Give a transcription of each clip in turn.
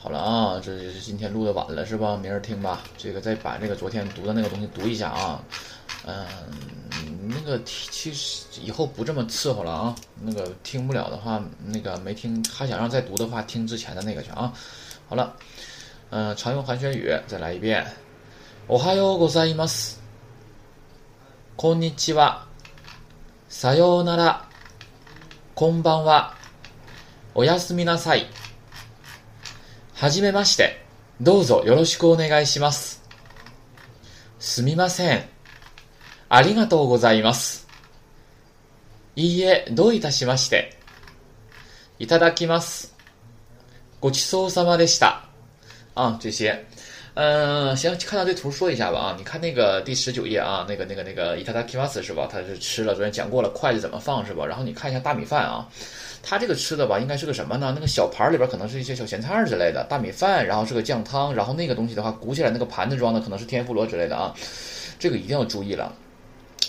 好了啊，这是今天录的晚了是吧？明儿听吧。这个再把那个昨天读的那个东西读一下啊。嗯，那个其实以后不这么伺候了啊。那个听不了的话，那个没听，还想让再读的话，听之前的那个去啊。好了，嗯，常用寒暄语再来一遍。おはようございます。こんにちは。さようなら。こんばんは。おやすみなさい。 はじめまして。どうぞよろしくお願いします。すみません。ありがとうございます。いいえ、どういたしまして。いただきます。ごちそうさまでした。啊，这些。嗯，行，看到这图说一下吧啊，你看那个第十九页啊，那个那个那个伊塔达基马斯是吧？他是吃了，昨天讲过了，筷子怎么放是吧？然后你看一下大米饭啊，他这个吃的吧，应该是个什么呢？那个小盘里边可能是一些小咸菜之类的，大米饭，然后是个酱汤，然后那个东西的话鼓起来那个盘子装的可能是天妇罗之类的啊，这个一定要注意了。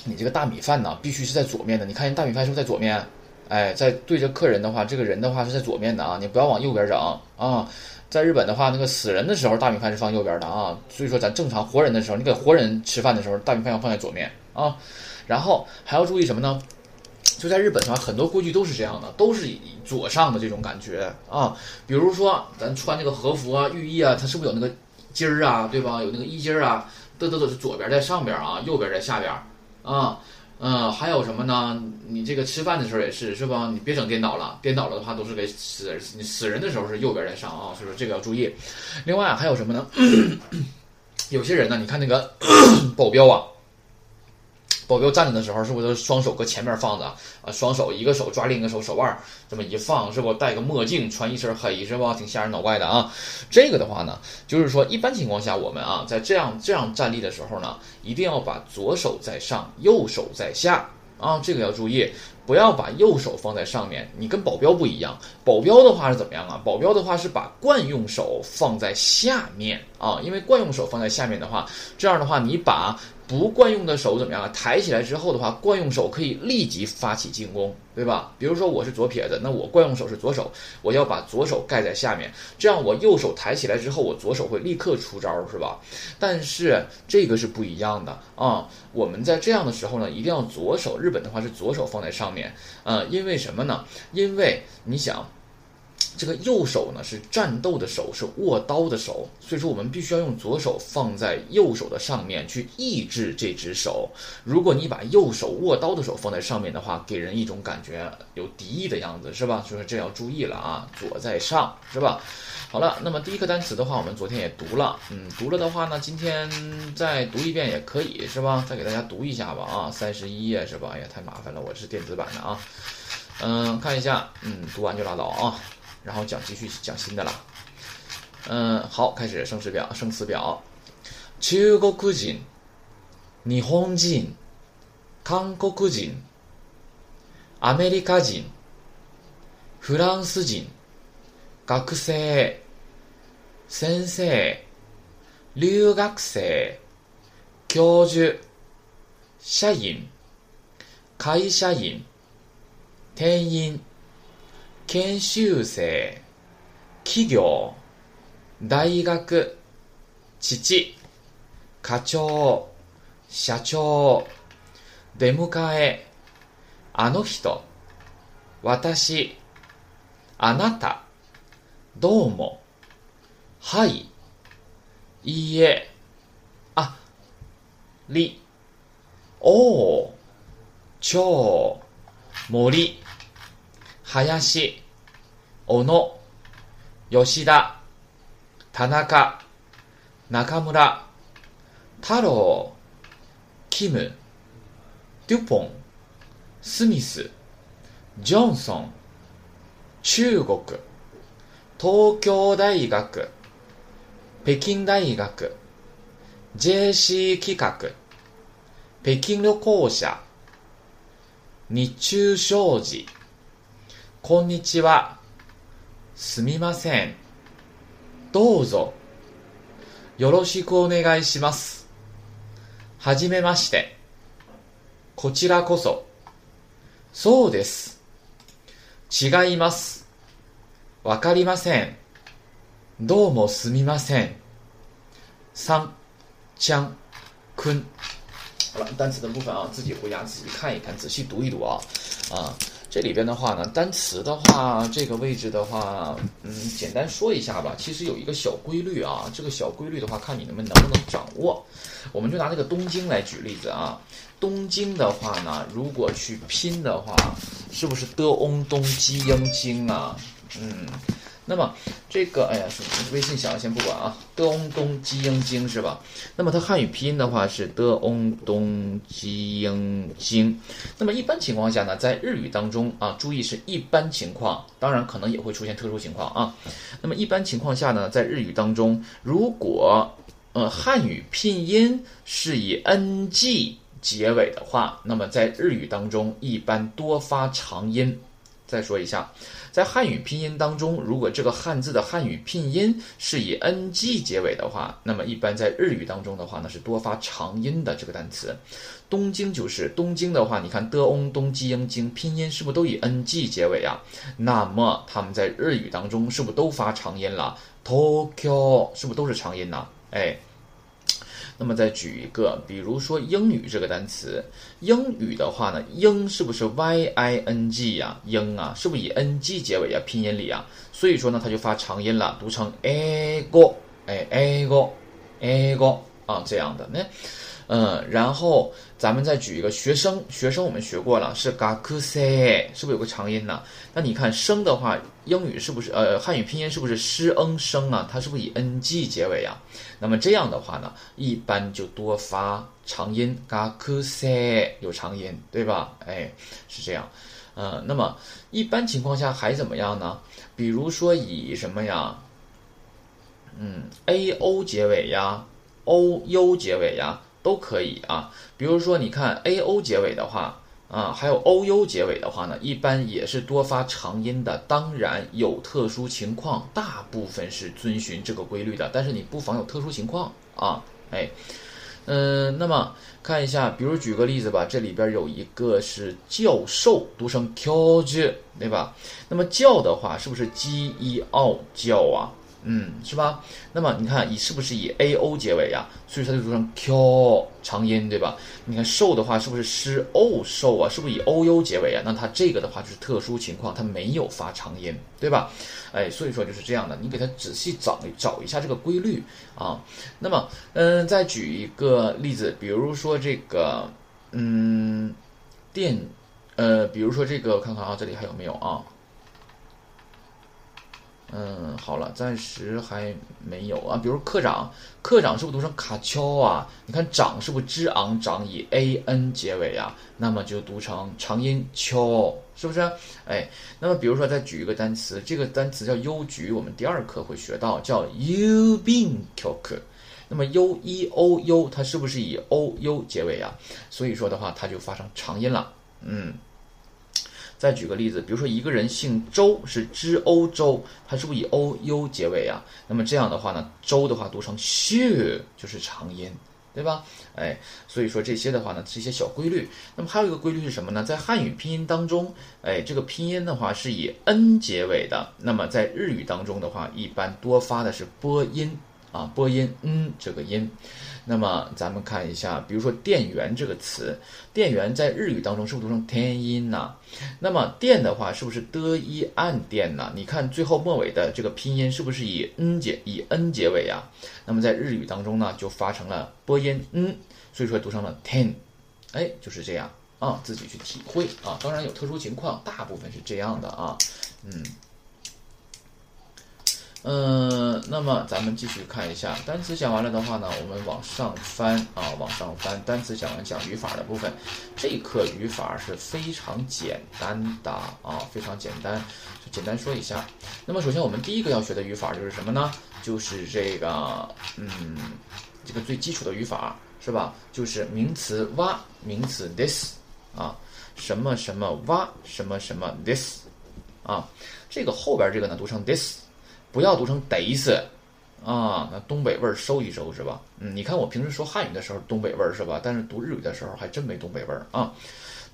你这个大米饭呢，必须是在左面的，你看见大米饭是不是在左面？哎，在对着客人的话，这个人的话是在左面的啊，你不要往右边整啊。在日本的话，那个死人的时候，大米饭是放右边的啊。所以说，咱正常活人的时候，你给活人吃饭的时候，大米饭要放在左面啊。然后还要注意什么呢？就在日本的话，很多规矩都是这样的，都是左上的这种感觉啊。比如说，咱穿这个和服啊、浴衣啊，它是不是有那个襟儿啊，对吧？有那个衣襟儿啊，都都都是左边在上边啊，右边在下边啊。嗯，还有什么呢？你这个吃饭的时候也是，是吧？你别整颠倒了，颠倒了的话都是给死死人的时候是右边在上啊，所以说这个要注意。另外还有什么呢？有些人呢，你看那个 保镖啊。保镖站着的时候，是不是都双手搁前面放着啊？双手一个手抓另一个手手腕，这么一放，是不戴个墨镜，穿一身黑，是吧？挺吓人脑怪的啊。这个的话呢，就是说一般情况下，我们啊在这样这样站立的时候呢，一定要把左手在上，右手在下啊，这个要注意。不要把右手放在上面，你跟保镖不一样。保镖的话是怎么样啊？保镖的话是把惯用手放在下面啊，因为惯用手放在下面的话，这样的话你把不惯用的手怎么样啊？抬起来之后的话，惯用手可以立即发起进攻，对吧？比如说我是左撇子，那我惯用手是左手，我要把左手盖在下面，这样我右手抬起来之后，我左手会立刻出招，是吧？但是这个是不一样的啊。我们在这样的时候呢，一定要左手。日本的话是左手放在上面，呃，因为什么呢？因为你想，这个右手呢是战斗的手，是握刀的手，所以说我们必须要用左手放在右手的上面去抑制这只手。如果你把右手握刀的手放在上面的话，给人一种感觉有敌意的样子，是吧？所以说这要注意了啊，左在上，是吧？好了，那么第一个单词的话，我们昨天也读了，嗯，读了的话呢，今天再读一遍也可以，是吧？再给大家读一下吧，啊，三十一页是吧？哎呀，太麻烦了，我是电子版的啊，嗯，看一下，嗯，读完就拉倒啊，然后讲继续讲新的了，嗯，好，开始生词表，生词表，中国人、日本人、韓国人、アメリカ人、フランス人。学生、先生、留学生、教授、社員、会社員、店員、 研修生、企業、大学、父、課長、社長、出迎え、あの人、私、あなた、どうも。はい。いいえ。あ、り。おう。超。森。林。小野。吉田。田中。中村。太郎。キム。デュポン。スミス。ジョンソン。中国。東京大学、北京大学、JC 企画、北京旅行者、日中商事、こんにちは、すみません、どうぞ、よろしくお願いします。はじめまして、こちらこそ、そうです。違います。わかりません。どうもすみません。三、江、坤。好了，单词的部分啊，自己回家仔细看一看，仔细读一读啊。啊，这里边的话呢，单词的话，这个位置的话，嗯，简单说一下吧。其实有一个小规律啊，这个小规律的话，看你们能不能掌握。我们就拿这个东京来举例子啊。东京的话呢，如果去拼的话，是不是的翁东京英京啊？嗯。那么这个，哎呀，微信响，先不管啊。的翁东基英京是吧？那么它汉语拼音的话是的翁东基英京。那么一般情况下呢，在日语当中啊，注意是一般情况，当然可能也会出现特殊情况啊。那么一般情况下呢，在日语当中，如果呃汉语拼音是以 ng 结尾的话，那么在日语当中一般多发长音。再说一下。在汉语拼音当中，如果这个汉字的汉语拼音是以 ng 结尾的话，那么一般在日语当中的话呢是多发长音的这个单词。东京就是东京的话，你看的翁东基英京拼音是不是都以 ng 结尾啊？那么他们在日语当中是不是都发长音了？Tokyo 是不是都是长音呢？哎。那么再举一个，比如说英语这个单词，英语的话呢，英是不是 y i n g 呀？英啊，是不是以 n g 结尾啊？拼音里啊，所以说呢，它就发长音了，读成 a go，哎 a go a go 啊这样的呢。嗯，然后咱们再举一个学生，学生我们学过了，是 gakuse，是不是有个长音呢？那你看生的话，英语是不是呃汉语拼音是不是师恩生啊？它是不是以 ng 结尾啊？那么这样的话呢，一般就多发长音 gakuse 有长音，对吧？哎，是这样。呃，那么一般情况下还怎么样呢？比如说以什么呀？嗯，a o 结尾呀，o u 结尾呀。都可以啊，比如说你看 a o 结尾的话啊，还有 o u 结尾的话呢，一般也是多发长音的。当然有特殊情况，大部分是遵循这个规律的，但是你不妨有特殊情况啊。哎，嗯，那么看一下，比如举个例子吧，这里边有一个是教授，读成 q j 对吧？那么教的话，是不是 g e o 教啊？嗯，是吧？那么你看，以是不是以 a o 结尾呀？所以它就读成 q 长音，对吧？你看瘦的话，是不是失 o 瘦啊？是不是以 o u 结尾啊？那它这个的话就是特殊情况，它没有发长音，对吧？哎，所以说就是这样的，你给它仔细找找一下这个规律啊。那么，嗯，再举一个例子，比如说这个，嗯，电，呃，比如说这个，看看啊，这里还有没有啊？嗯，好了，暂时还没有啊。比如科长，科长是不是读成卡丘啊？你看长是不是之昂长以 a n 结尾啊？那么就读成长音丘，是不是？哎，那么比如说再举一个单词，这个单词叫邮局，我们第二课会学到叫 u bin koku”。那么 u e o u 它是不是以 o u 结尾啊？所以说的话，它就发成长音了。嗯。再举个例子，比如说一个人姓周，是知欧洲，他是不是以 o u 结尾啊？那么这样的话呢，周的话读成旭，就是长音，对吧？哎，所以说这些的话呢，是一些小规律。那么还有一个规律是什么呢？在汉语拼音当中，哎，这个拼音的话是以 n 结尾的。那么在日语当中的话，一般多发的是播音啊，播音嗯这个音。那么咱们看一下，比如说“电源”这个词，“电源”在日语当中是不是读成天音呢？那么“电”的话是不是的一按电呢？你看最后末尾的这个拼音是不是以 n 结以 n 结尾呀？那么在日语当中呢，就发成了播音嗯，所以说读成了 ten，哎，就是这样啊，自己去体会啊。当然有特殊情况，大部分是这样的啊，嗯。嗯，那么咱们继续看一下单词讲完了的话呢，我们往上翻啊，往上翻，单词讲完讲语法的部分。这一课语法是非常简单的啊，非常简单，就简单说一下。那么首先我们第一个要学的语法就是什么呢？就是这个，嗯，这个最基础的语法是吧？就是名词哇，名词 this 啊，什么什么哇，什么什么 this 啊，这个后边这个呢读成 this。不要读成得死啊，那东北味儿收一收是吧？嗯，你看我平时说汉语的时候东北味儿是吧？但是读日语的时候还真没东北味儿啊。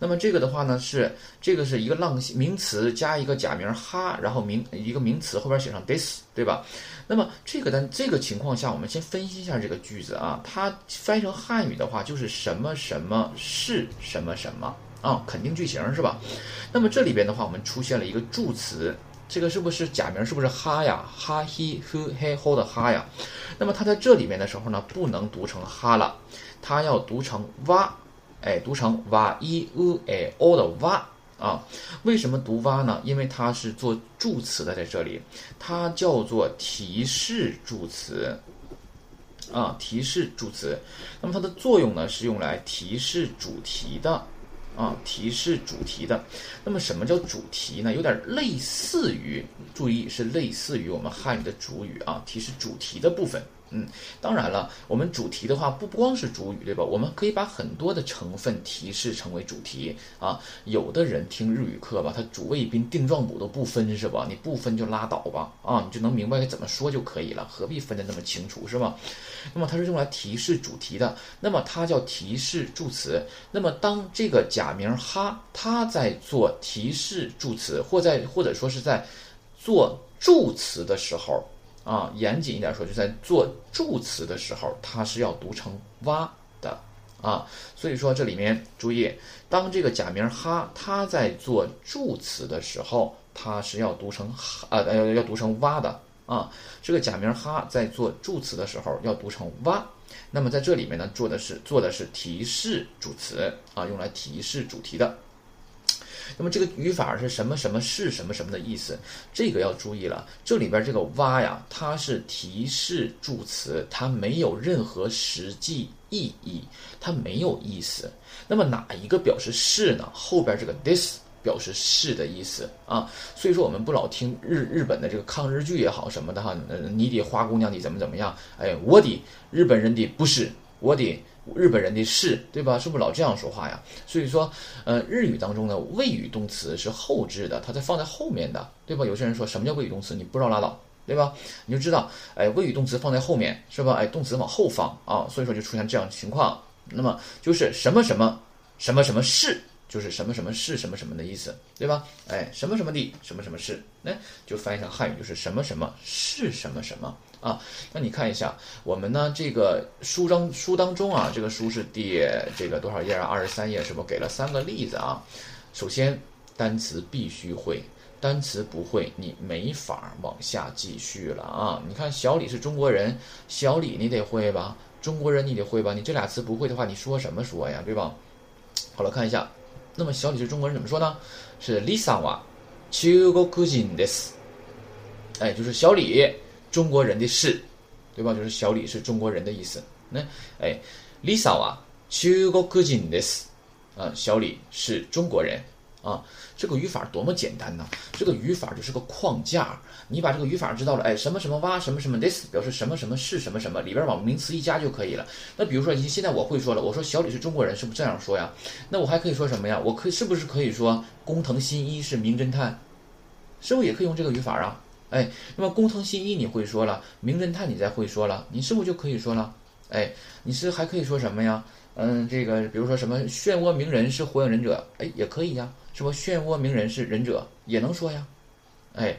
那么这个的话呢，是这个是一个浪名词加一个假名哈，然后名一个名词后边写上 this，对吧？那么这个单这个情况下，我们先分析一下这个句子啊，它翻译成汉语的话就是什么什么是什么什么啊，肯定句型是吧？那么这里边的话，我们出现了一个助词。这个是不是假名？是不是哈呀？哈、he、who、he、ho 的哈呀？那么它在这里面的时候呢，不能读成哈了，它要读成哇，哎，读成哇一呃哎哦的哇啊。为什么读哇呢？因为它是做助词的，在这里，它叫做提示助词啊，提示助词。那么它的作用呢，是用来提示主题的。啊，提示主题的，那么什么叫主题呢？有点类似于，注意是类似于我们汉语的主语啊，提示主题的部分。嗯，当然了，我们主题的话不光是主语，对吧？我们可以把很多的成分提示成为主题啊。有的人听日语课吧，他主谓宾定状补都不分是吧？你不分就拉倒吧啊，你就能明白该怎么说就可以了，何必分得那么清楚是吧？那么它是用来提示主题的，那么它叫提示助词。那么当这个假名哈，它在做提示助词，或在或者说是在做助词的时候。啊，严谨一点说，就在做助词的时候，它是要读成哇的啊。所以说这里面注意，当这个假名哈，它在做助词的时候，它是要读成哈，呃，要要读成哇的啊。这个假名哈在做助词的时候要读成哇。那么在这里面呢，做的是做的是提示主词啊，用来提示主题的。那么这个语法是什么什么是什么什么的意思？这个要注意了。这里边这个哇呀，它是提示助词，它没有任何实际意义，它没有意思。那么哪一个表示是呢？后边这个 this 表示是的意思啊。所以说我们不老听日日本的这个抗日剧也好什么的哈，你的花姑娘的怎么怎么样？哎，我的日本人的不是我的。日本人的是对吧？是不是老这样说话呀？所以说，呃，日语当中呢，谓语动词是后置的，它在放在后面的，对吧？有些人说什么叫谓语动词？你不知道拉倒，对吧？你就知道，哎，谓语动词放在后面是吧？哎，动词往后放啊，所以说就出现这样的情况。那么就是什么什么什么什么是，就是什么什么是什么什么的意思，对吧？哎，什么什么的什么什么是，那就翻译成汉语就是什么什么是什么什么。啊，那你看一下，我们呢这个书章书当中啊，这个书是第这个多少页啊？二十三页，是不给了三个例子啊？首先，单词必须会，单词不会，你没法往下继续了啊！你看，小李是中国人，小李你得会吧？中国人你得会吧？你这俩词不会的话，你说什么说呀？对吧？好了，看一下，那么小李是中国人怎么说呢？是 Lisa 哇，中国人です。哎，就是小李。中国人的是，对吧？就是小李是中国人的意思。那哎，Lisa 啊，中国人です。啊，小李是中国人啊。这个语法多么简单呐！这个语法就是个框架，你把这个语法知道了，哎，什么什么哇，什么什么 this 表示什么什么是什么什么，里边往名词一加就可以了。那比如说，你现在我会说了，我说小李是中国人，是不是这样说呀？那我还可以说什么呀？我可以是不是可以说工藤新一是名侦探？是不是也可以用这个语法啊？哎，那么工藤新一你会说了，名侦探你再会说了，你是不是就可以说了？哎，你是还可以说什么呀？嗯，这个比如说什么漩涡鸣人是火影忍者，哎，也可以呀，是不？漩涡鸣人是忍者也能说呀。哎，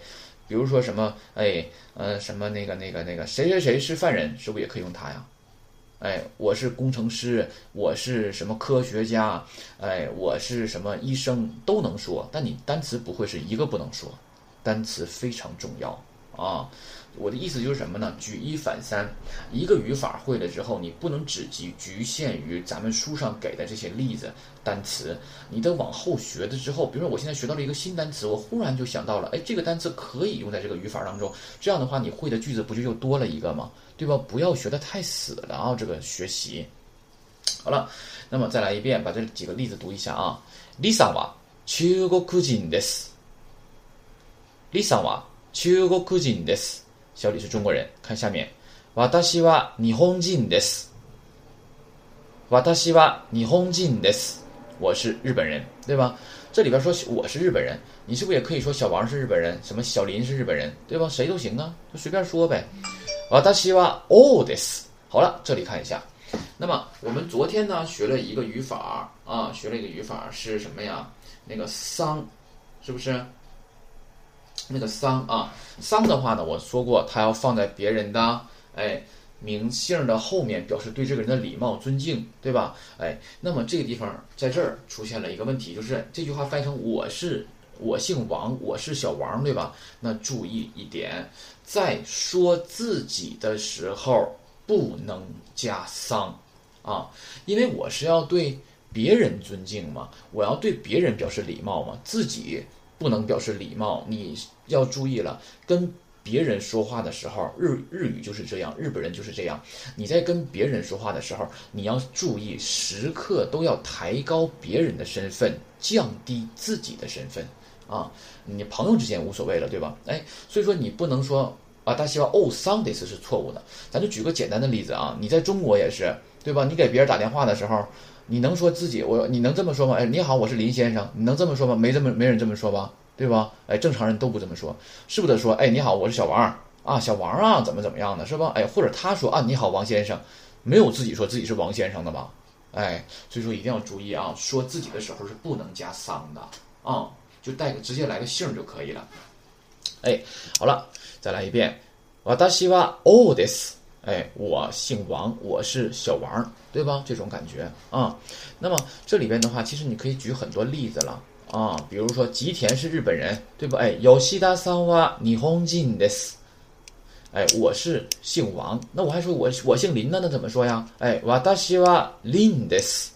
比如说什么哎，呃，什么那个那个那个谁谁谁是犯人，是不是也可以用它呀？哎，我是工程师，我是什么科学家，哎，我是什么医生都能说，但你单词不会是一个不能说。单词非常重要啊！我的意思就是什么呢？举一反三，一个语法会了之后，你不能只局局限于咱们书上给的这些例子单词，你得往后学的之后，比如说我现在学到了一个新单词，我忽然就想到了，哎，这个单词可以用在这个语法当中，这样的话，你会的句子不就又多了一个吗？对吧？不要学的太死了啊！这个学习好了，那么再来一遍，把这几个例子读一下啊。Lisa は中国人です。 李さんは中国人です。小李是中国人。看下面，私は日本人です。私は日本人です。我是日本人，对吧？这里边说我是日本人，你是不是也可以说小王是日本人，什么小林是日本人，对吧？谁都行啊，就随便说呗。私はオです。好了，这里看一下， 那么我们昨天呢学了一个语法啊，学了一个语法是什么呀？那个桑，是不是？ 那个桑啊，桑的话呢，我说过它要放在别人的哎名姓的后面，表示对这个人的礼貌尊敬，对吧？哎，那么这个地方在这儿出现了一个问题，就是这句话翻译成我是我姓王，我是小王，对吧？那注意一点，在说自己的时候不能加桑。啊，因为我是要对别人尊敬嘛，我要对别人表示礼貌嘛，自己不能表示礼貌。你要注意了，跟别人说话的时候，日日语就是这样，日本人就是这样。你在跟别人说话的时候，你要注意，时刻都要抬高别人的身份，降低自己的身份啊。你朋友之间无所谓了，对吧？哎，所以说你不能说啊，大希望哦，Sundays 是错误的。咱就举个简单的例子啊，你在中国也是。对吧？你给别人打电话的时候，你能说自己我你能这么说吗？哎，你好，我是林先生，你能这么说吗？没这么没人这么说吧？对吧？哎，正常人都不这么说，是不是说？哎，你好，我是小王啊，小王啊，怎么怎么样的是吧？哎，或者他说啊，你好，王先生，没有自己说自己是王先生的吧？哎，所以说一定要注意啊，说自己的时候是不能加桑的啊，就带个直接来个姓就可以了。哎，好了，再来一遍，私は王です。 哎，我姓王，我是小王，对吧？这种感觉啊。那么这里边的话，其实你可以举很多例子了啊。比如说吉田是日本人，对吧？哎，ヨシダさんは日本人です。哎，我是姓王，那我还说我我姓林呢，那怎么说呀？哎，私は林です。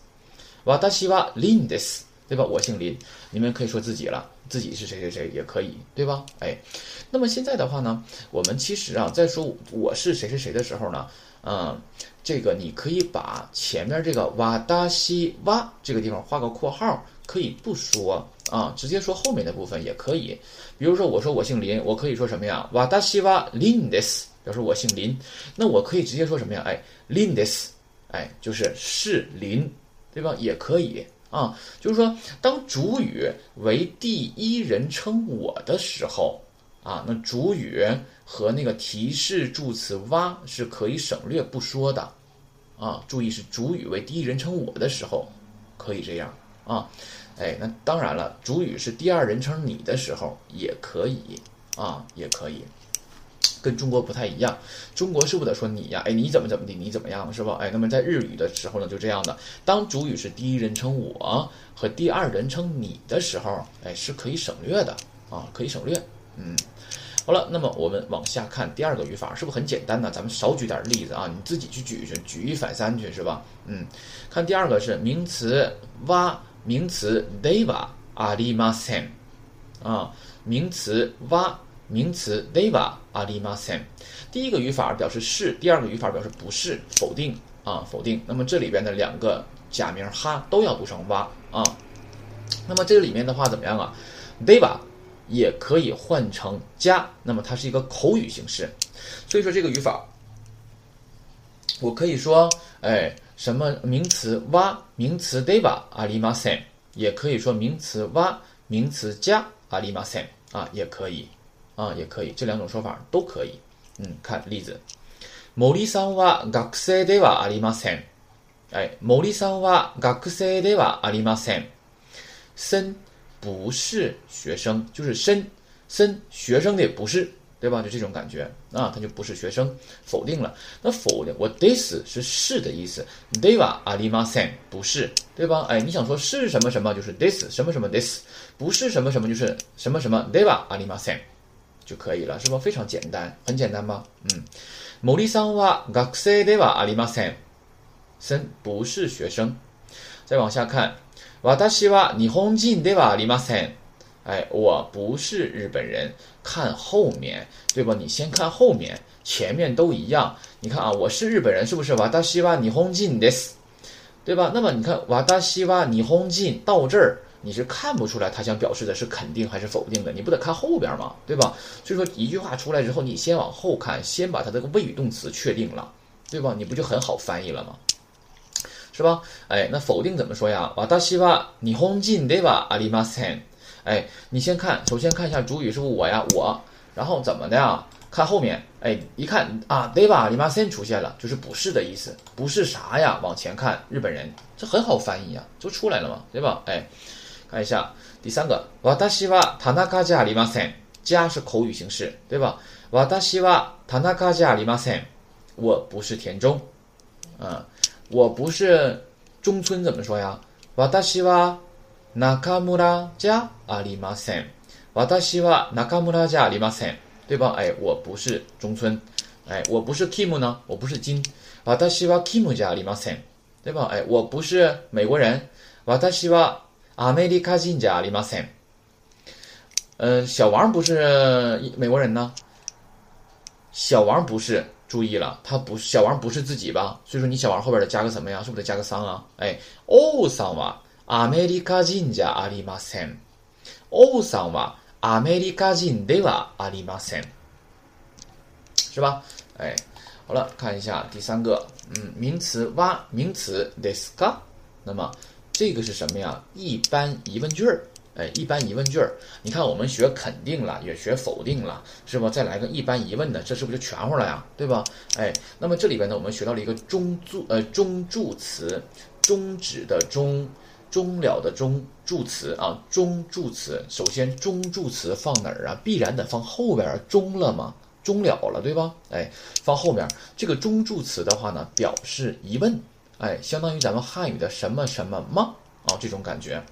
私は林です，对吧？我姓林，你们可以说自己了。自己是谁谁谁也可以，对吧？哎， 那么现在的话呢，我们其实啊，在说我是谁谁谁的时候呢，嗯，这个你可以把前面这个瓦达西哇这个地方画个括号，可以不说啊，直接说后面的部分也可以。比如说，我说我姓林，我可以说什么呀？瓦达西哇林德斯，表示我姓林。那我可以直接说什么呀？哎，林德斯，哎，就是是林，对吧？也可以。啊，就是说，当主语为第一人称我的时候，啊，那主语和那个提示助词哇是可以省略不说的，啊，注意是主语为第一人称我的时候，可以这样啊，哎，那当然了，主语是第二人称你的时候也可以啊，也可以。跟中国不太一样，中国是不得说你呀，哎，你怎么怎么地，你怎么样，是吧？哎，那么在日语的时候呢，就这样的，当主语是第一人称我和第二人称你的时候，哎，是可以省略的啊，可以省略。嗯，好了，那么我们往下看第二个语法，是不是很简单呢？咱们少举点例子啊，你自己去举去，举一反三去，是吧？嗯，看第二个是名词哇，名词 deva 阿里马森啊，名词哇。名词 deva arimasen，第一个语法表示是，第二个语法表示不是，否定啊，否定。那么这里边的两个假名哈都要读成哇啊。那么这个里面的话怎么样啊？deva 也可以换成加，那么它是一个口语形式。所以说这个语法，我可以说，哎，什么名词哇，名词 deva arimasen，也可以说名词哇，名词加 arimasen 啊，也可以。啊，也可以，这两种说法都可以。嗯，看例子，森さんは学生ではありません。哎，森さんは学生ではありません。森 不是学生，就是森森学生的不是，对吧？就这种感觉啊，他就不是学生，否定了。那否定我 this 是是的意思，ではありません不是，对吧？哎，你想说是什么什么，就是 this 什么什么 this，不是什么什么，就是什么什么ではありません。就可以了，是吧？非常简单，很简单吧？嗯，森さんは学生ではありません。森不是学生。再往下看， 私は日本人ではありません。哎，我不是日本人。看后面，对吧？你先看后面，前面都一样。你看啊，我是日本人，是不是？私は日本人です，对吧？那么你看，私は日本人到这儿。你是看不出来他想表示的是肯定还是否定的，你不得看后边嘛，对吧？所以说一句话出来之后，你先往后看，先把它这个谓语动词确定了，对吧？你不就很好翻译了吗？ 是吧？哎，那否定怎么说呀？私は日本人ではありません。哎，你先看，首先看一下主语是不是我呀？我，然后怎么的呀？ 看后面，哎，一看啊，对吧？里马森出现了，就是不是的意思，不是啥呀？往前看，日本人这很好翻译呀，就出来了嘛，对吧？哎，看一下第三个，私は田中じゃありません。家是口语形式，对吧？私は田中じゃありません。我不是田中，嗯， 我不是中村，怎么说呀？私は中村じゃありません。私は中村じゃありません。对吧？哎，我不是中村，哎，我不是 Kim 呢，我不是金，私は Kim じゃありません，对吧？哎，我不是美国人，私はアメリカ人じゃありません。呃，小王不是美国人呢，小王不是， 注意了，他不是小王不是自己吧？所以说你小王后边得加个什么呀？是不是得加个桑啊？哎，王さんはアメリカ人じゃありません。王さんはアメリカ人ではありません，是吧？哎，好了，看一下第三个，嗯，名词哇，名词 this ka，那么这个是什么呀？一般疑问句儿， 哎，一般疑问句儿。你看我们学肯定了，也学否定了，是吧？再来个一般疑问的，这是不是就全乎了呀？对吧？哎，那么这里边呢，我们学到了一个中助呃中助词，终止的终。终了的终助词啊，中助词。首先，中助词放哪儿啊？必然得放后边儿，终了嘛，终了了，对吧？哎，放后面。这个中助词的话呢，表示疑问，哎，相当于咱们汉语的什么什么吗？啊，这种感觉。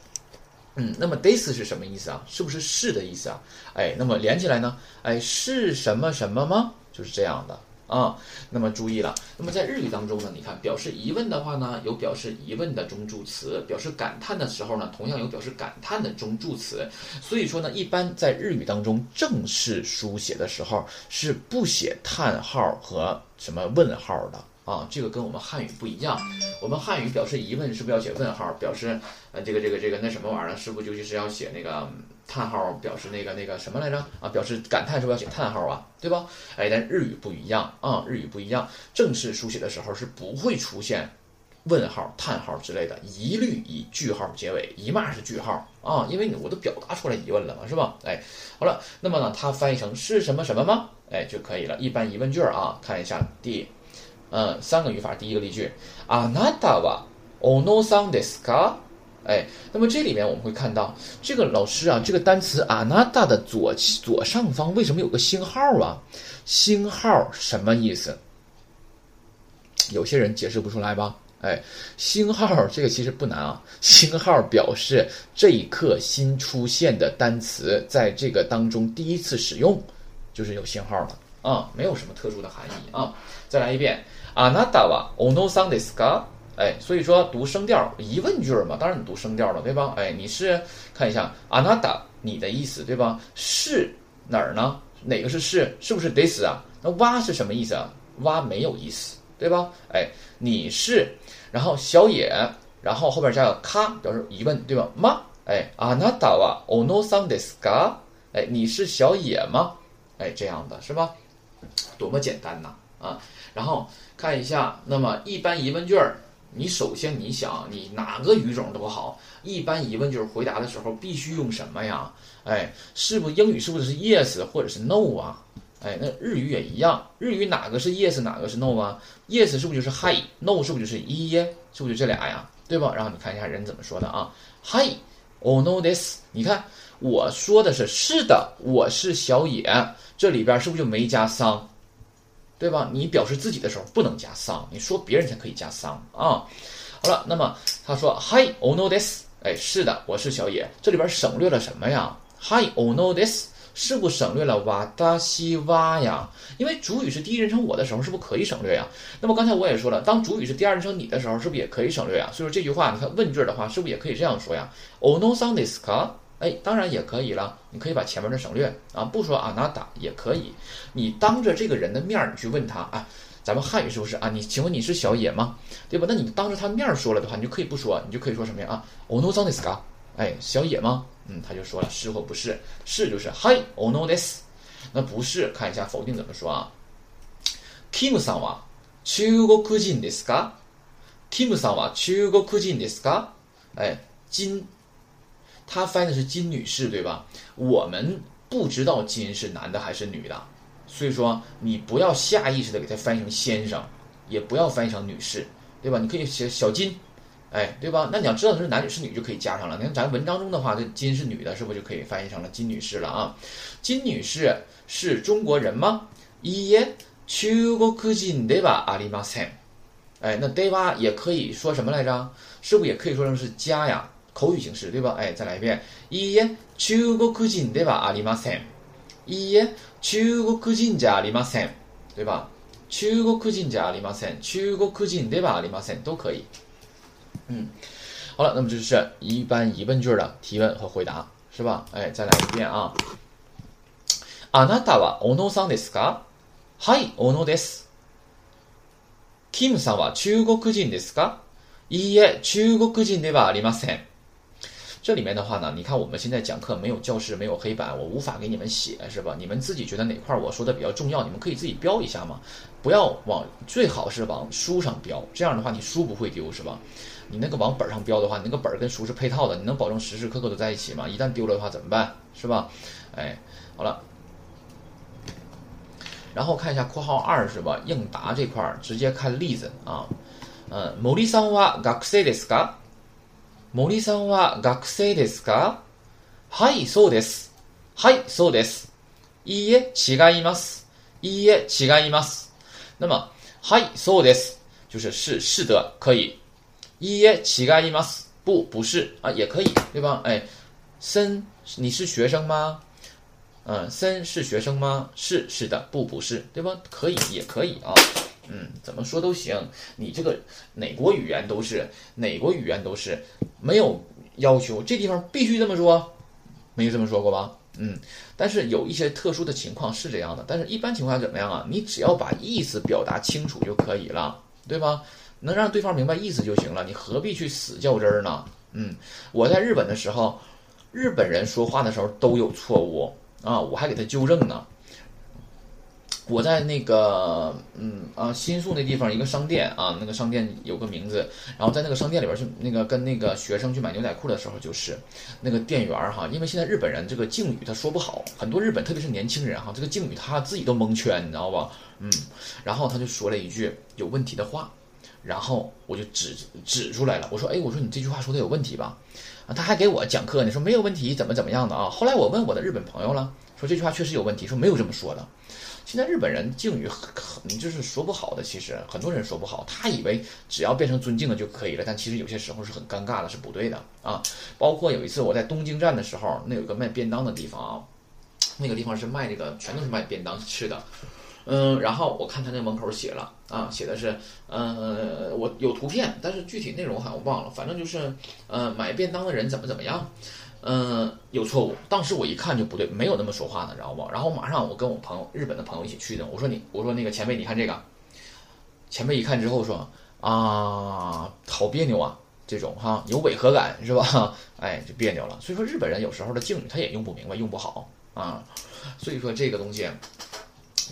嗯，那么 this 是什么意思啊？是不是是的意思啊？哎，那么连起来呢？哎，是什么什么吗？就是这样的。啊，那么注意了，那么在日语当中呢，你看表示疑问的话呢，有表示疑问的中助词；表示感叹的时候呢，同样有表示感叹的中助词。所以说呢，一般在日语当中正式书写的时候是不写叹号和什么问号的。啊，这个跟我们汉语不一样。我们汉语表示疑问是不是要写问号？表示呃这个这个这个那什么玩意儿？是不是就是要写那个叹号？表示那个那个什么来着？啊，表示感叹是不是要写叹号啊？对吧？哎，但日语不一样啊，日语不一样。正式书写的时候是不会出现问号、叹号之类的，一律以句号结尾，一码是句号啊，因为我都表达出来疑问了嘛，是吧？哎，好了，那么呢，它翻译成是什么什么吗？哎就可以了。一般疑问句啊，看一下第。嗯，三个语法，第一个例句，あなたはおのさんですか？哎，那么这里面我们会看到，这个老师啊，这个单词あなた的左左上方为什么有个星号啊？星号什么意思？有些人解释不出来吧？哎，星号这个其实不难啊，星号表示这一刻新出现的单词，在这个当中第一次使用，就是有星号了啊，没有什么特殊的含义啊。再来一遍。 あなたはおのさんですか？哎，所以说读声调疑问句嘛，当然你读声调了，对吧？哎，你是看一下あなた你的意思，对吧？是哪儿呢？哪个是是？是不是 this 啊？那哇是什么意思啊？哇没有意思，对吧？哎，你是，然后小野，然后后边加个卡表示疑问，对吧？吗？哎，あなたはおのさんですか？哎，你是小野吗？哎，这样的是吧？多么简单呐！啊， 啊然后。看一下，那么一般疑问句儿，你首先你想，你哪个语种都好，一般疑问句儿回答的时候必须用什么呀？哎，是不英语是不是 yes 或者是 no 啊？哎，那日语也一样，日语哪个是 yes 哪个是 no 啊？yes 是不就是 hi，no 是不就是一耶？是不就这俩呀？对吧？然后你看一下人怎么说的啊？Hi，oh no this，你看我说的是是的，我是小野，这里边是不是就没加桑？对吧？你表示自己的时候不能加桑，你说别人才可以加桑啊。好了，那么他说 Hi, oh no this，哎，是的，我是小野。这里边省略了什么呀？Hi, oh no this，是不省略了哇达西哇呀？因为主语是第一人称我的时候，是不是可以省略呀？那么刚才我也说了，当主语是第二人称你的时候，是不是也可以省略呀？所以说这句话，你看问句的话，是不是也可以这样说呀？Oh no, s o n this ka。哎，当然也可以了，你可以把前面的省略啊，不说啊，那打也可以。你当着这个人的面儿，你去问他啊，咱们汉语是不是啊？你请问你是小野吗？对吧？那你当着他面儿说了的话，你就可以不说，你就可以说什么呀？啊，ono san desu ka？哎，小野吗？嗯，他就说了是或不是，是就是 hi ono des，那不是，看一下否定怎么说啊？Kim さんは中国人ですか？Kim さんは中国人ですか？哎，金。 他翻的是金女士，对吧？我们不知道金是男的还是女的，所以说你不要下意识的给它翻译成先生，也不要翻译成女士，对吧？你可以写小金，哎，对吧？那你要知道它是男女是女就可以加上了。你看咱文章中的话，这金是女的，是不是就可以翻译成了金女士了啊？金女士是中国人吗？一耶，中国人对吧？阿里马森，哎，那对吧？也可以说什么来着？是不是也可以说成是家呀？口语形式对吧？哎，再来一遍，一耶，中国人对吧？阿里马森，一耶，中国人じゃありません，对吧？中国人じゃありません，中国人对吧？ありません都可以。嗯，好了，那么这就是一般疑问句的提问和回答，是吧？哎，再来一遍啊。あなたは小野さんですか？はい、小野です。キムさんは中国人ですか？いいえ、中国人ではありません。 这里面的话呢，你看我们现在讲课没有教室，没有黑板，我无法给你们写，是吧？你们自己觉得哪块我说的比较重要，你们可以自己标一下嘛。不要往最好是往书上标，这样的话你书不会丢，是吧？你那个往本上标的话，你那个本跟书是配套的，你能保证时时刻刻都在一起吗？一旦丢了的话怎么办？是吧？哎，好了，然后看一下括号二是吧？应答这块儿直接看例子啊。嗯，森さんは学生ですか？ 森さんは学生ですか？はい、そうです。はい、そうです。いいえ、違います。いいえ、違います。那么、はい、そうです，就是是是的，可以。いいえ、違います。不，不是啊，也可以，对吧？哎，森，你是学生吗？嗯，森是学生吗？是是的，不不是，对吧？可以，也可以啊。嗯，怎么说都行。你这个哪国语言都是，哪国语言都是没有要求，这地方必须这么说，没有这么说过吧？嗯，但是有一些特殊的情况是这样的，但是一般情况下怎么样啊？你只要把意思表达清楚就可以了，对吧？能让对方明白意思就行了，你何必去死较真儿呢？嗯，我在日本的时候，日本人说话的时候都有错误啊，我还给他纠正呢。我在那个嗯啊新宿那地方一个商店啊，那个商店有个名字，然后在那个商店里边去那个跟那个学生去买牛仔裤的时候，就是那个店员哈，因为现在日本人这个敬语他说不好，很多日本特别是年轻人哈，这个敬语他自己都蒙圈，你知道吧？嗯，然后他就说了一句有问题的话，然后我就指指出来了，我说哎，我说你这句话说的有问题吧？啊，他还给我讲课呢，说没有问题，怎么怎么样的啊？后来我问我的日本朋友了，说这句话确实有问题，说没有这么说的。现在日本人敬语很很就是说不好的，其实很多人说不好，他以为只要变成尊敬的就可以了，但其实有些时候是很尴尬的，是不对的啊。包括有一次我在东京站的时候，那有个卖便当的地方啊，那个地方是卖这个全都是卖便当吃的，嗯，然后我看他那门口写了啊，写的是呃我有图片，但是具体内容好像忘了，反正就是呃买便当的人怎么怎么样。嗯，有错误。当时我一看就不对，没有那么说话的，知道不？然后马上我跟我朋友日本的朋友一起去的。我说你，我说那个前辈，你看这个。前辈一看之后说啊，好别扭啊，这种哈有违和感是吧？哎，就别扭了。所以说日本人有时候的敬语他也用不明白，用不好啊。所以说这个东西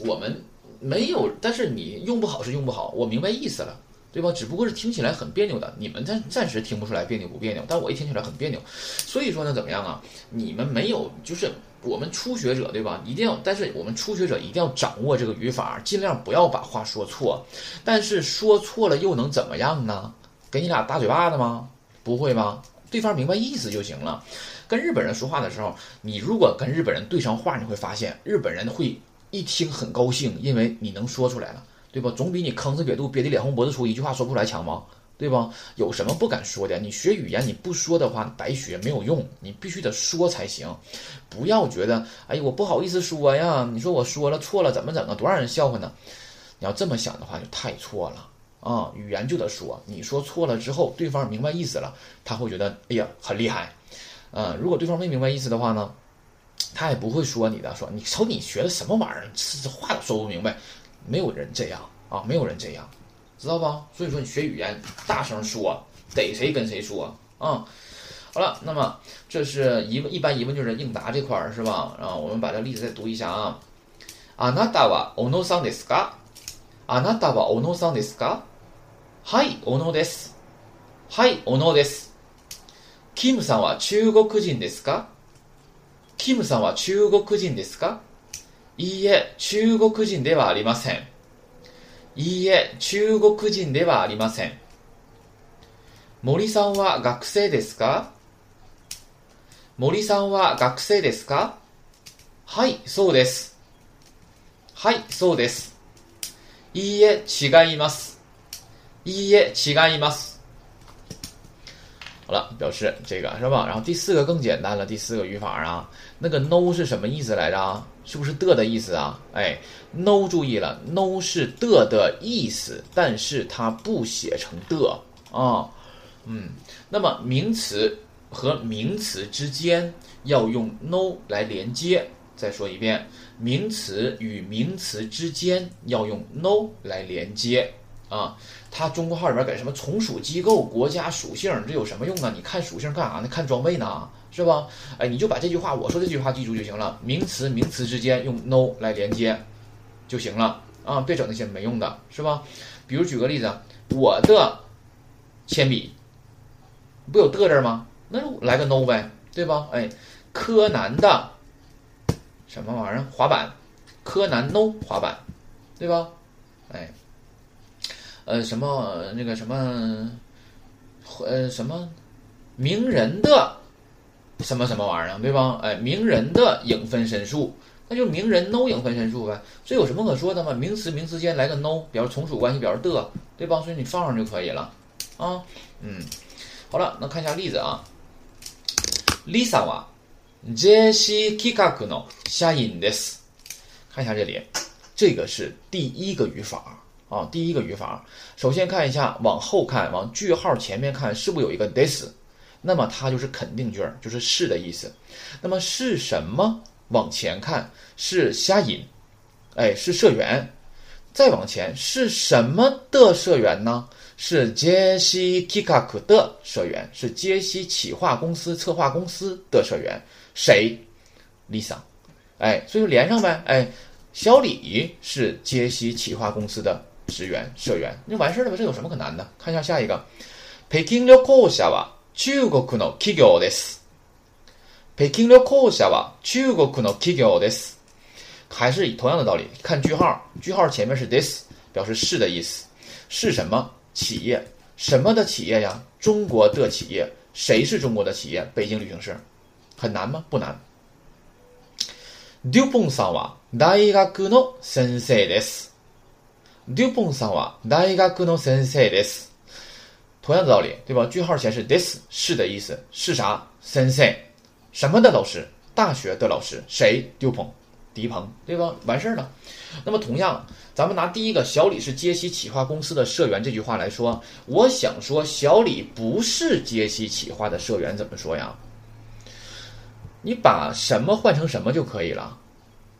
我们没有，但是你用不好是用不好，我明白意思了。对吧？只不过是听起来很别扭的，你们暂暂时听不出来别扭不别扭，但我一听起来很别扭。所以说呢，怎么样啊？你们没有，就是我们初学者，对吧？一定要，但是我们初学者一定要掌握这个语法，尽量不要把话说错。但是说错了又能怎么样呢？给你俩大嘴巴子吗？不会吧？对方明白意思就行了。跟日本人说话的时候，你如果跟日本人对上话，你会发现日本人会一听很高兴，因为你能说出来了。对吧？总比你吭哧瘪肚憋得脸红脖子粗一句话说不出来强吗？对吧？有什么不敢说的？你学语言你不说的话白学没有用，你必须得说才行。不要觉得哎我不好意思说呀，你说我说了错了怎么整啊？多让人笑话呢？你要这么想的话就太错了啊！语言就得说，你说错了之后，对方明白意思了，他会觉得哎呀很厉害。嗯，如果对方没明白意思的话呢，他也不会说你的，说你瞅你学的什么玩意儿，这话都说不明白。没有人这样啊，没有人这样，知道吧？所以说你学语言，大声说，逮谁跟谁说啊。好了，那么这是疑问，一般疑问就是应答这块儿是吧？啊，我们把这例子再读一下啊。あなたは小野さんですか？あなたは小野さんですか？はい、小野です。はい、小野です。キムさんは中国人ですか？キムさんは中国人ですか？ いいえ、中国人ではありません。いいえ、中国人ではありません。森さんは学生ですか？森さんは学生ですか？はい、そうです。はい、そうです。いいえ、違います。いいえ、違います。好了，表示这个是吧？然后第四个更简单了，第四个语法啊，那个 no 是什么意思来着？是不是的的意思啊？哎，no 注意了，no 是的的意思，但是它不写成的啊。嗯，那么名词和名词之间要用 no 来连接。再说一遍，名词与名词之间要用 no 来连接。啊，它中国号里边给什么从属机构、国家属性，这有什么用啊？你看属性干啥呢？看装备呢，是吧？哎，你就把这句话我说这句话记住就行了。名词名词之间用 no 来连接就行了啊，别整那些没用的，是吧？比如举个例子，我的铅笔不有的字吗？那就来个 no 呗，对吧？哎，柯南的什么玩意儿滑板？柯南 no 滑板，对吧？哎。呃，什么那个什么，呃，什么名人的什么什么玩意儿，对吧？哎，名人的影分身术，那就名人 no 影分身术呗。这有什么可说的吗？名词名词间来个 no，表示从属关系，表示的，对吧？所以你放上就可以了啊。嗯，好了，那看一下例子啊。Lisa は JC 企画の社員です。看一下这里，这个是第一个语法。啊，第一个语法，首先看一下，往后看，往句号前面看，是不是有一个 this？ 那么它就是肯定句，就是是的意思。那么是什么？往前看是瞎引，哎，是社员。再往前是什么的社员呢？是杰西 Kikaku 的社员，是杰西企划公司、策划公司的社员。谁？Lisa。哎，所以说连上呗。哎，小李是杰西企划公司的。职员、社员，那完事儿了吧？这有什么可难的？看一下下一个。北京旅行社は中国の企業です。北京旅行社は中国の企業です。还是同样的道理，看句号，句号前面是 this，表示是的意思。是什么企业？什么的企业呀？中国的企业。谁是中国的企业？北京旅行社。很难吗？不难。デュポンさんは大学の先生です。デュポンさんは大学の先生です。 同样的道理，对吧？句号前是 this 是的意思，是啥？先生，什么的老师？大学的老师？谁？丢鹏，迪鹏，对吧？完事儿了。那么同样，咱们拿第一个小李是杰西企划公司的社员这句话来说，我想说小李不是杰西企划的社员，怎么说呀？你把什么换成什么就可以了。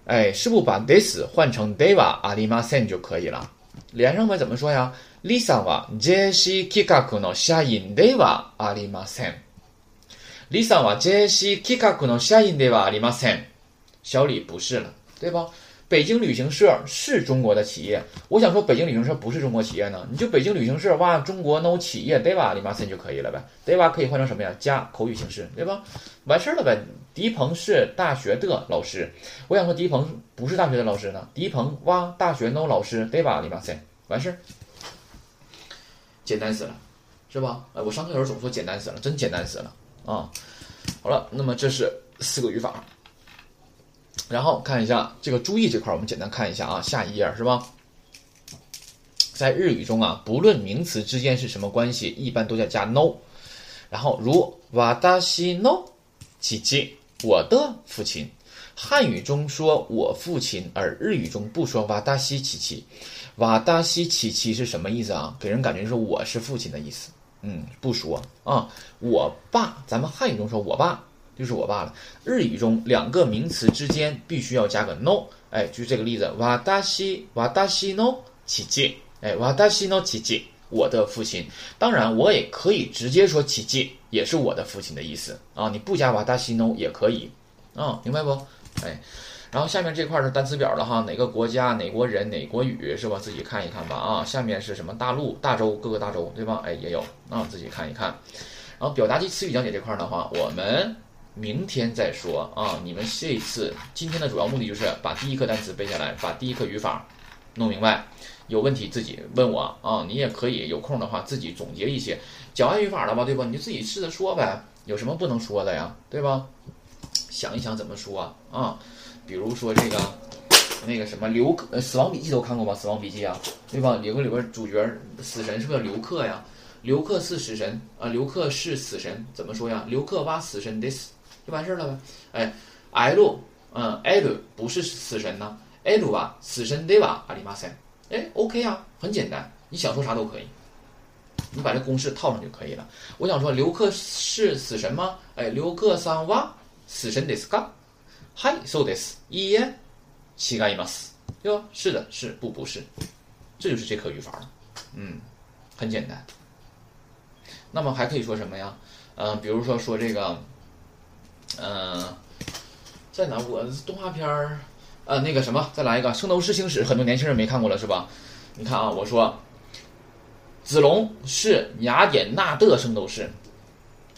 哎，是不把 this 换成 deva 阿里马森就可以了？连上呗？怎么说呀？Lisa は JC 企画の社員ではありません。Lisa は JC 企画の社員ではありません。小李不是了，对吧？北京旅行社是中国的企业，我想说北京旅行社不是中国企业呢？你就北京旅行社哇，中国 no 企业对吧？里马森就可以了呗，对吧？可以换成什么呀？加口语形式，对吧？完事儿了呗。迪鹏是大学的老师，我想说迪鹏不是大学的老师呢。迪鹏哇，大学 no 老师对吧？里马森完事儿， 简单死了，是吧？哎，我上课的时候总说简单死了，真简单死了啊！好了，那么这是四个语法。然后看一下这个注意这块，我们简单看一下啊，下一页是吧？在日语中啊，不论名词之间是什么关系，一般都在加 no。然后如わたしの父亲，我的父亲。汉语中说我父亲，而日语中不说わたし父亲。 わたし父亲是什么意思啊？给人感觉是我是父亲的意思。嗯，不说啊，我爸，咱们汉语中说我爸。就是我爸了。日语中两个名词之间必须要加个 no，哎，就是这个例子，瓦达西瓦达西 no 奇迹，哎，瓦达西 no 奇迹，我的父亲。当然，我也可以直接说奇迹，也是我的父亲的意思啊。你不加瓦达西 no 也可以啊，明白不？哎， 然后下面这块是单词表了哈，哪个国家、哪国人、哪国语是吧？自己看一看吧啊。下面是什么大陆、大洲、各个大洲对吧？哎，也有啊，自己看一看。然后表达及词语讲解这块的话，我们。明天再说啊。你们这次今天的主要目的就是把第一课单词背下来，把第一课语法弄明白。有问题自己问我啊，你也可以有空的话自己总结一些。讲完语法了吧，对吧？你就自己试着说呗，有什么不能说的呀，对吧？想一想怎么说啊？比如说这个那个什么刘克，《呃死亡笔记》都看过吧？《死亡笔记》啊，对吧？里边里边主角死神是不是刘克呀？刘克是死神啊，刘克是死神，怎么说呀？刘克挖死神得死就完事儿了呗。哎，L 嗯，L 不是死神呐，L 吧，死神对吧？阿里马塞。哎，OK 啊，很简单，你想说啥都可以，你把这公式套上就可以了。我想说刘克是死神吗？哎，刘克桑哇，死神 this 嘎，嗨，so this 一耶，乞丐伊玛斯，对吧？是的，是不不是，这就是这课语法了。嗯，很简单。那么还可以说什么呀？嗯，比如说说这个，嗯，在哪？我动画片儿。呃，那个什么，再来一个《圣斗士星矢》，很多年轻人没看过了，是吧？你看啊，我说，子龙是雅典娜的圣斗士。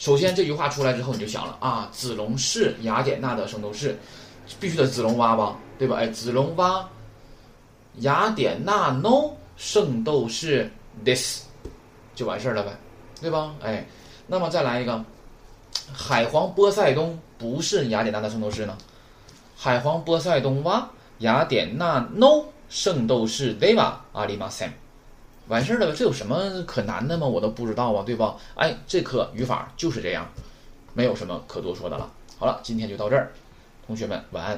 首先这句话出来之后，你就想了啊，子龙是雅典娜的圣斗士，必须得子龙蛙吧，对吧？哎，子龙蛙，雅典娜 no 圣斗士 this 就完事儿了呗，对吧？哎，那么再来一个，海皇波塞冬不是雅典娜的圣斗士呢？海皇波塞冬蛙，雅典娜 no 圣斗士 deva 阿里玛森，完事儿了，这有什么可难的吗？我都不知道啊，对吧？哎，这课语法就是这样，没有什么可多说的了。好了，今天就到这儿，同学们晚安。